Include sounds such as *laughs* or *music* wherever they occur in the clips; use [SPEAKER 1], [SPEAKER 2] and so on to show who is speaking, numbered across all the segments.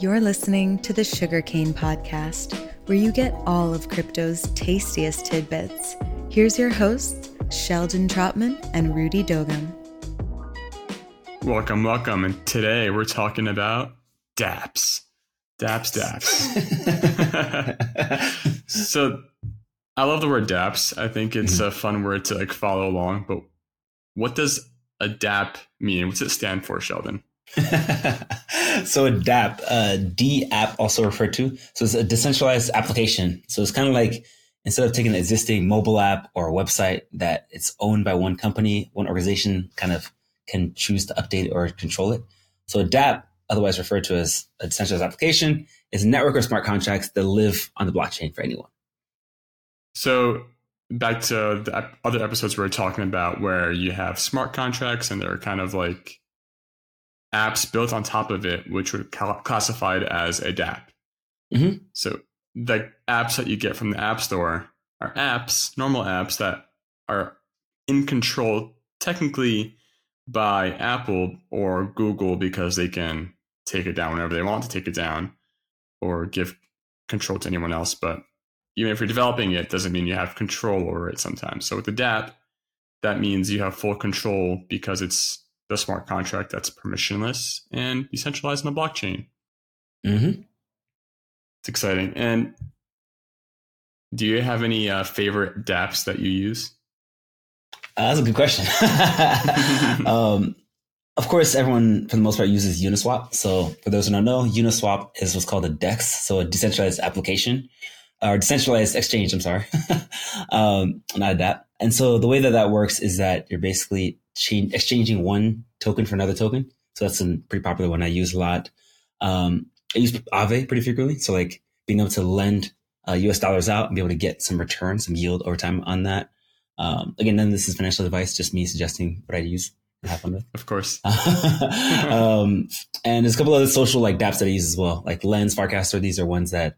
[SPEAKER 1] You're listening to the Sugarcane Podcast, where you get all of crypto's tastiest tidbits. Here's your hosts, Sheldon Trotman and Rudy Dogan.
[SPEAKER 2] Welcome, welcome. And today we're talking about dApps. dApps, dApps. *laughs* so I love the word dApps. I think it's mm-hmm. a fun word to like follow along, but what does a dApp mean? What's it stand for, Sheldon? *laughs*
[SPEAKER 3] so a DApp, uh, D app also referred to. So it's a decentralized application. So it's kind of like instead of taking an existing mobile app or a website that it's owned by one company, one organization kind of can choose to update or control it. So a DApp, otherwise referred to as a decentralized application, is a network of smart contracts that live on the blockchain for anyone.
[SPEAKER 2] So back to the other episodes we were talking about where you have smart contracts and they're kind of like apps built on top of it, which would classified as a DApp. Mm-hmm. So the apps that you get from the App Store are apps, normal apps that are in control technically by Apple or Google because they can take it down whenever they want to take it down or give control to anyone else. But even if you're developing it, doesn't mean you have control over it sometimes. So with the DApp, that means you have full control because it's the smart contract that's permissionless and decentralized on the blockchain. Mm-hmm. It's exciting. And do you have any uh, favorite dApps that you use?
[SPEAKER 3] Uh, that's a good question. *laughs* um, of course, everyone for the most part uses Uniswap. So for those who don't know, Uniswap is what's called a DEX, so a decentralized application or decentralized exchange. I'm sorry, *laughs* um, not a DApp. And so the way that that works is that you're basically change, exchanging one token for another token. So that's a pretty popular one I use a lot. Um, I use Aave pretty frequently. So like being able to lend uh, US dollars out and be able to get some return, some yield over time on that. Um, again, none of this is financial advice, just me suggesting what I use and have fun with.
[SPEAKER 2] Of course. *laughs*
[SPEAKER 3] um, and there's a couple other social like dApps that I use as well, like Lens, Farcaster. These are ones that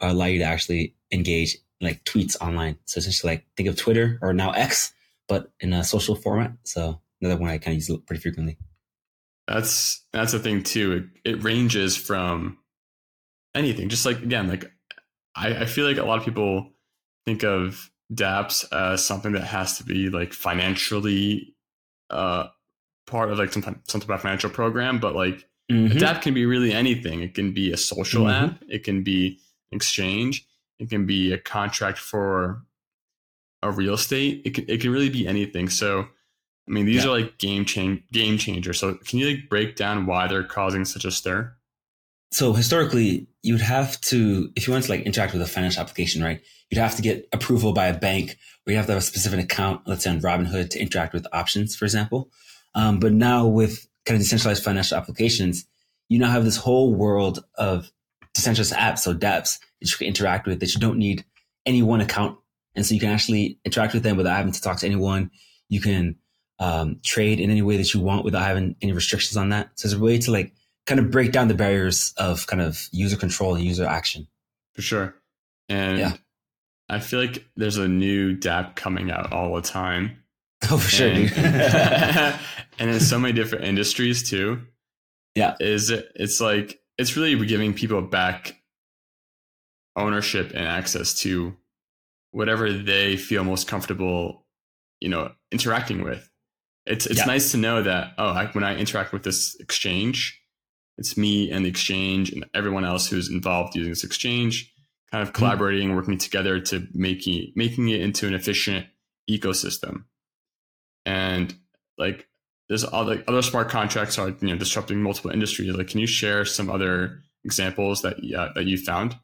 [SPEAKER 3] allow you to actually engage like tweets online. So essentially like think of Twitter or now X, but in a social format. So another one I kind of use pretty frequently.
[SPEAKER 2] That's that's the thing too. It, it ranges from anything. Just like again, like I, I feel like a lot of people think of dApps as something that has to be like financially uh part of like some some type of financial program, but like mm-hmm. a DApp can be really anything. It can be a social mm-hmm. app, it can be exchange, it can be a contract for a real estate. It can, it can really be anything. So, I mean, these yeah. are like game change game changers. So, can you like break down why they're causing such a stir?
[SPEAKER 3] So historically, you would have to, if you want to like interact with a financial application, right? You'd have to get approval by a bank, or you have to have a specific account, let's say on Robinhood, to interact with options, for example. Um, but now with kind of decentralized financial applications, you now have this whole world of decentralized apps, so dApps, that you can interact with that you don't need any one account and so you can actually interact with them without having to talk to anyone. You can um, trade in any way that you want without having any restrictions on that. So it's a way to like kind of break down the barriers of kind of user control and user action.
[SPEAKER 2] For sure. And yeah. I feel like there's a new dApp coming out all the time. *laughs*
[SPEAKER 3] Oh, for sure.
[SPEAKER 2] And, *laughs* *laughs* and in so many different industries too.
[SPEAKER 3] Yeah.
[SPEAKER 2] Is it, it's like, it's really giving people back ownership and access to whatever they feel most comfortable, you know, interacting with. It's it's yeah. nice to know that oh, I, when I interact with this exchange, it's me and the exchange and everyone else who's involved using this exchange, kind of mm-hmm. collaborating, mm-hmm. working together to making making it into an efficient ecosystem. And like there's other other smart contracts are you know disrupting multiple industries. Like, can you share some other examples that uh, that you found?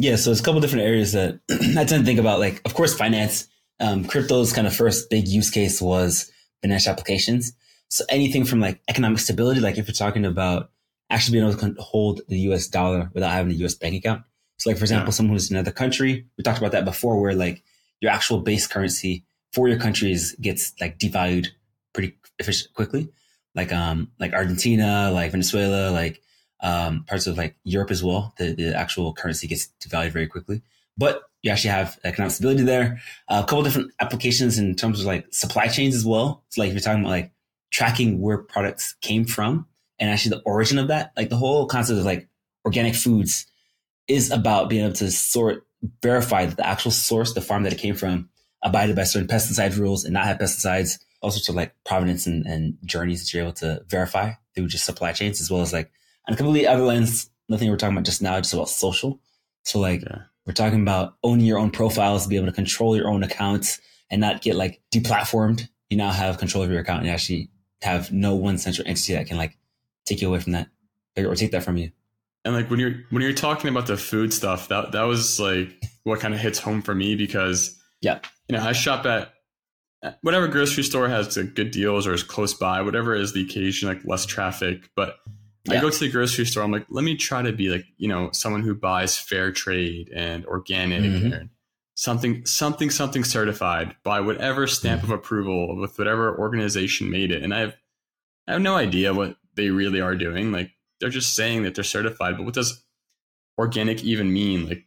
[SPEAKER 3] Yeah, so it's a couple different areas that *clears throat* I tend to think about. Like, of course, finance. Um, crypto's kind of first big use case was financial applications. So anything from like economic stability, like if you're talking about actually being able to hold the US dollar without having a US bank account. So like, for example, yeah. someone who's in another country, we talked about that before, where like your actual base currency for your countries gets like devalued pretty efficient quickly. Like, um, like Argentina, like Venezuela, like um, parts of like Europe as well. The, the actual currency gets devalued very quickly, but you actually have economic stability there. Uh, a couple different applications in terms of like supply chains as well. It's like if you're talking about like tracking where products came from and actually the origin of that, like the whole concept of like organic foods is about being able to sort verify that the actual source, the farm that it came from, abided by certain pesticide rules and not have pesticides. All sorts of like provenance and, and journeys that you're able to verify through just supply chains, as well as like on a completely other lens, nothing we're talking about just now, just about social. So like yeah. we're talking about owning your own profiles, be able to control your own accounts and not get like deplatformed. You now have control of your account and actually have no one central entity that can like take you away from that or take that from you.
[SPEAKER 2] And like when you're when you're talking about the food stuff, that that was like what kind of hits home for me because
[SPEAKER 3] yeah,
[SPEAKER 2] you know, I shop at whatever grocery store has good deals or is close by, whatever is the occasion, like less traffic. But yeah. I go to the grocery store. I'm like, let me try to be like, you know, someone who buys fair trade and organic mm-hmm. and something, something, something certified by whatever stamp mm-hmm. of approval with whatever organization made it. And I have, I have no idea what they really are doing. Like they're just saying that they're certified, but what does organic even mean? Like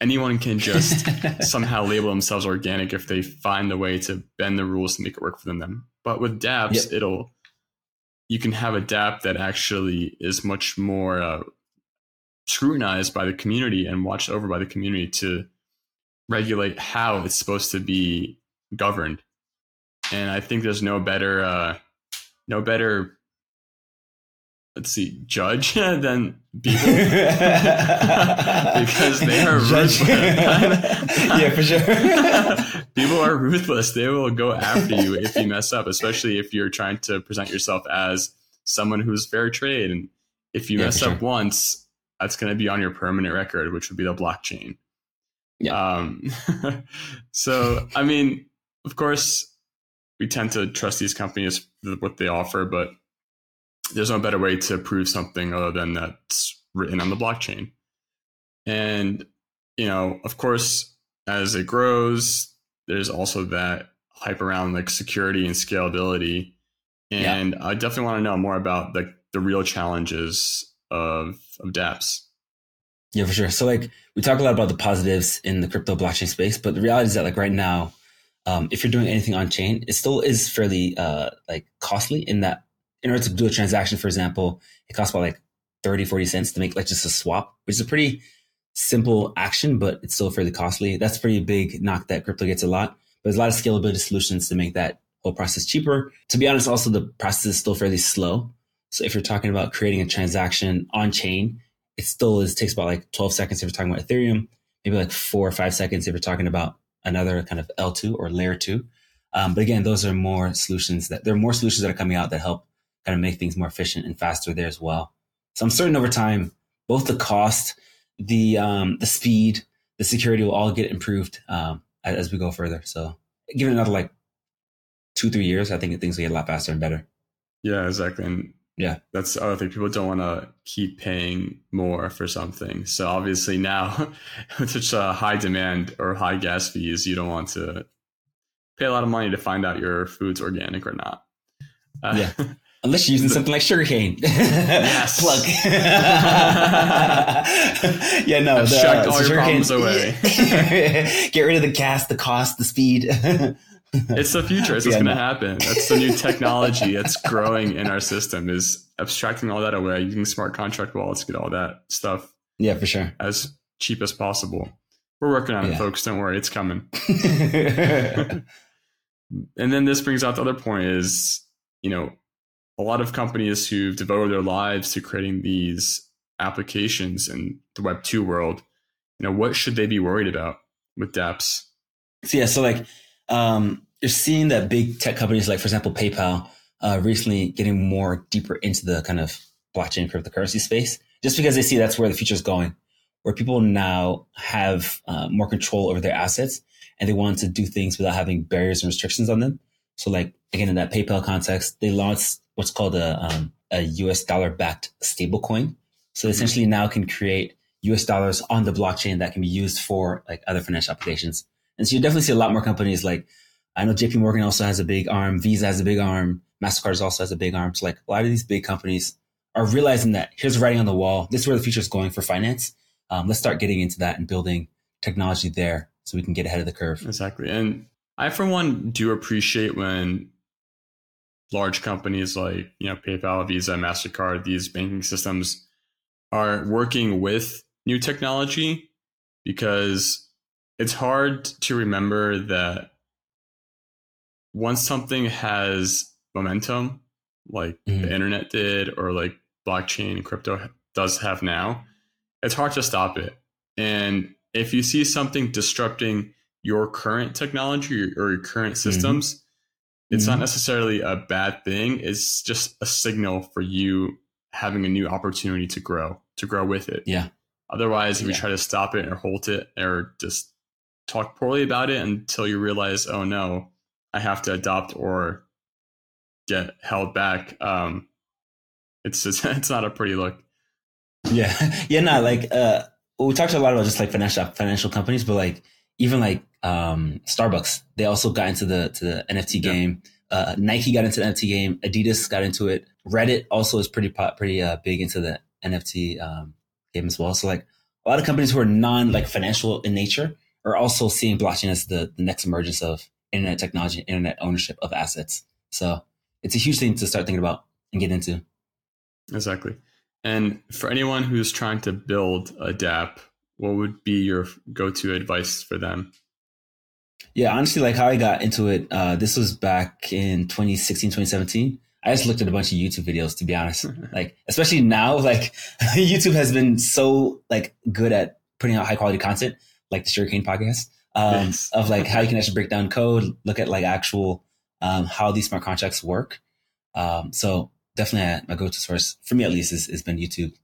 [SPEAKER 2] anyone can just *laughs* somehow label themselves organic if they find a way to bend the rules to make it work for them. But with dApps, yep. it'll you can have a DApp that actually is much more uh, scrutinized by the community and watched over by the community to regulate how it's supposed to be governed. And I think there's no better uh, no better let's see, judge *laughs* than people *laughs* because they are ruthless. *laughs*
[SPEAKER 3] yeah, for sure.
[SPEAKER 2] people are ruthless. They will go after you if you mess up, especially if you're trying to present yourself as someone who's fair trade. And if you yeah, mess up sure. once, that's going to be on your permanent record, which would be the blockchain. Yeah. Um, so, I mean, of course, we tend to trust these companies with what they offer, but there's no better way to prove something other than that's written on the blockchain. And, you know, of course, as it grows, there's also that hype around like security and scalability. And yeah. I definitely want to know more about the, the real challenges of, of dApps.
[SPEAKER 3] Yeah, for sure. So like we talk a lot about the positives in the crypto blockchain space, but the reality is that like right now, um, if you're doing anything on chain, it still is fairly uh, like costly in that in order to do a transaction, for example, it costs about like 30, 40 cents to make like just a swap, which is a pretty simple action, but it's still fairly costly. That's pretty big knock that crypto gets a lot. But there's a lot of scalability solutions to make that whole process cheaper. To be honest, also the process is still fairly slow. So if you're talking about creating a transaction on chain, it still is takes about like 12 seconds if you're talking about Ethereum, maybe like four or five seconds if you're talking about another kind of L2 or layer two. Um, but again, those are more solutions that there are more solutions that are coming out that help kind of make things more efficient and faster there as well. So I'm certain over time, both the cost, the um, the speed, the security will all get improved um, as, as we go further. So give it another like two three years, I think things will get a lot faster and better.
[SPEAKER 2] Yeah, exactly. And
[SPEAKER 3] yeah,
[SPEAKER 2] that's the other thing. People don't want to keep paying more for something. So obviously now, *laughs* with such a high demand or high gas fees, you don't want to pay a lot of money to find out your food's organic or not.
[SPEAKER 3] Uh, yeah. *laughs* Unless you're using something like sugarcane. *laughs*
[SPEAKER 2] Yes.
[SPEAKER 3] Plug. *laughs* yeah, no.
[SPEAKER 2] The, all your problems away. *laughs*
[SPEAKER 3] Get rid of the gas, the cost, the speed.
[SPEAKER 2] it's the future. It's what's yeah, going to happen. That's the new technology that's growing in our system is abstracting all that away, using smart contract wallets, get all that stuff.
[SPEAKER 3] Yeah, for sure.
[SPEAKER 2] As cheap as possible. We're working on yeah. it, folks. Don't worry. It's coming. and then this brings out the other point is, you know, a lot of companies who've devoted their lives to creating these applications in the Web two world, you know, what should they be worried about with dApps?
[SPEAKER 3] So yeah, so like um, you're seeing that big tech companies, like for example PayPal, uh, recently getting more deeper into the kind of blockchain cryptocurrency space, just because they see that's where the future is going, where people now have uh, more control over their assets and they want to do things without having barriers and restrictions on them. So like again, in that PayPal context, they launched what's called a, um, a US dollar backed stablecoin. So mm-hmm. essentially now can create US dollars on the blockchain that can be used for like other financial applications. And so you definitely see a lot more companies like I know JP Morgan also has a big arm, Visa has a big arm, MasterCard also has a big arm. So like a lot of these big companies are realizing that here's writing on the wall. This is where the future is going for finance. Um, let's start getting into that and building technology there so we can get ahead of the curve.
[SPEAKER 2] Exactly. And I, for one, do appreciate when large companies like you know PayPal, Visa, Mastercard, these banking systems are working with new technology because it's hard to remember that once something has momentum, like
[SPEAKER 3] Mhm.
[SPEAKER 2] the internet did, or like blockchain and crypto does have now, it's hard to stop it. And if you see something disrupting your current technology or your current systems, it's not
[SPEAKER 3] Mhm.
[SPEAKER 2] necessarily a bad thing. It's just a signal for you having a new opportunity to grow, to grow with it.
[SPEAKER 3] Yeah.
[SPEAKER 2] Otherwise, if you try to stop it or halt it or just talk poorly about it until you realize, oh no, I have to adopt or get held back, um, it's just, *laughs* it's not a pretty look.
[SPEAKER 3] Yeah, *laughs* yeah, not like uh, we talked a lot about just like financial financial companies, but like even like um, Starbucks, they also got into the to the NFT
[SPEAKER 2] Yeah.
[SPEAKER 3] game. Uh, Nike got into the NFT game. Adidas got into it. Reddit also is pretty pop, pretty uh, big into the NFT um, game as well. So like a lot of companies who are non like financial in nature are also seeing blockchain as the, the next emergence of internet technology, internet ownership of assets. So it's a huge thing to start thinking about and get into.
[SPEAKER 2] Exactly. And for anyone who's trying to build a DApp, what would be your go to advice for them?
[SPEAKER 3] Yeah, honestly, like how I got into it, uh, this was back in 2016, 2017. I just looked at a bunch of YouTube videos, to be honest. *laughs* like, especially now, like *laughs* YouTube has been so like good at putting out high quality content, like the Sugarcane podcast, um,
[SPEAKER 2] Yes.
[SPEAKER 3] of like how you can *laughs* actually break down code, look at like actual um, how these smart contracts work. Um, so definitely, uh, my go-to source for me at least is, has been YouTube.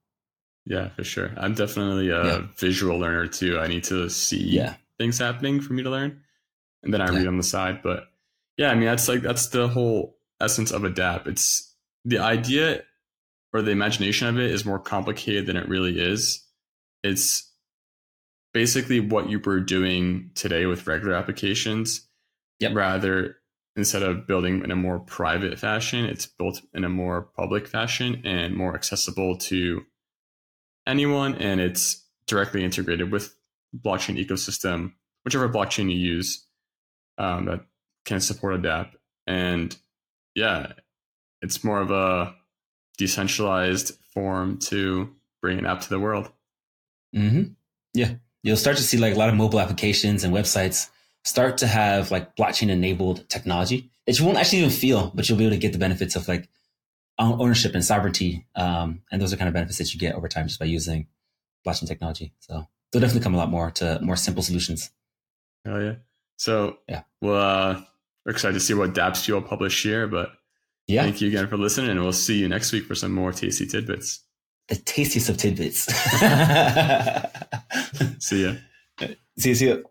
[SPEAKER 2] Yeah, for sure. I'm definitely a
[SPEAKER 3] Yeah.
[SPEAKER 2] visual learner too. I need to see
[SPEAKER 3] Yeah,
[SPEAKER 2] things happening for me to learn, and then I
[SPEAKER 3] Yeah.
[SPEAKER 2] read on the side. But yeah, I mean that's like that's the whole essence of a DApp. It's the idea or the imagination of it is more complicated than it really is. It's basically what you were doing today with regular applications.
[SPEAKER 3] Yep.
[SPEAKER 2] Rather, instead of building in a more private fashion, it's built in a more public fashion and more accessible to anyone. And it's directly integrated with blockchain ecosystem, whichever blockchain you use um, that can support a DApp. And yeah, it's more of a decentralized form to bring an app to the world.
[SPEAKER 3] hmm Yeah. You'll start to see like a lot of mobile applications and websites start to have like blockchain enabled technology that you won't actually even feel, but you'll be able to get the benefits of like ownership and sovereignty. Um, and those are kind of benefits that you get over time just by using blockchain technology. So they'll definitely come a lot more to more simple solutions.
[SPEAKER 2] Hell yeah. So
[SPEAKER 3] Yeah.
[SPEAKER 2] well, uh, we're excited to see what dApps you'll publish here, but
[SPEAKER 3] Yeah.
[SPEAKER 2] thank you again for listening and we'll see you next week for some more tasty tidbits.
[SPEAKER 3] The tastiest of tidbits. *laughs* *laughs*
[SPEAKER 2] See ya.
[SPEAKER 3] see you. See you.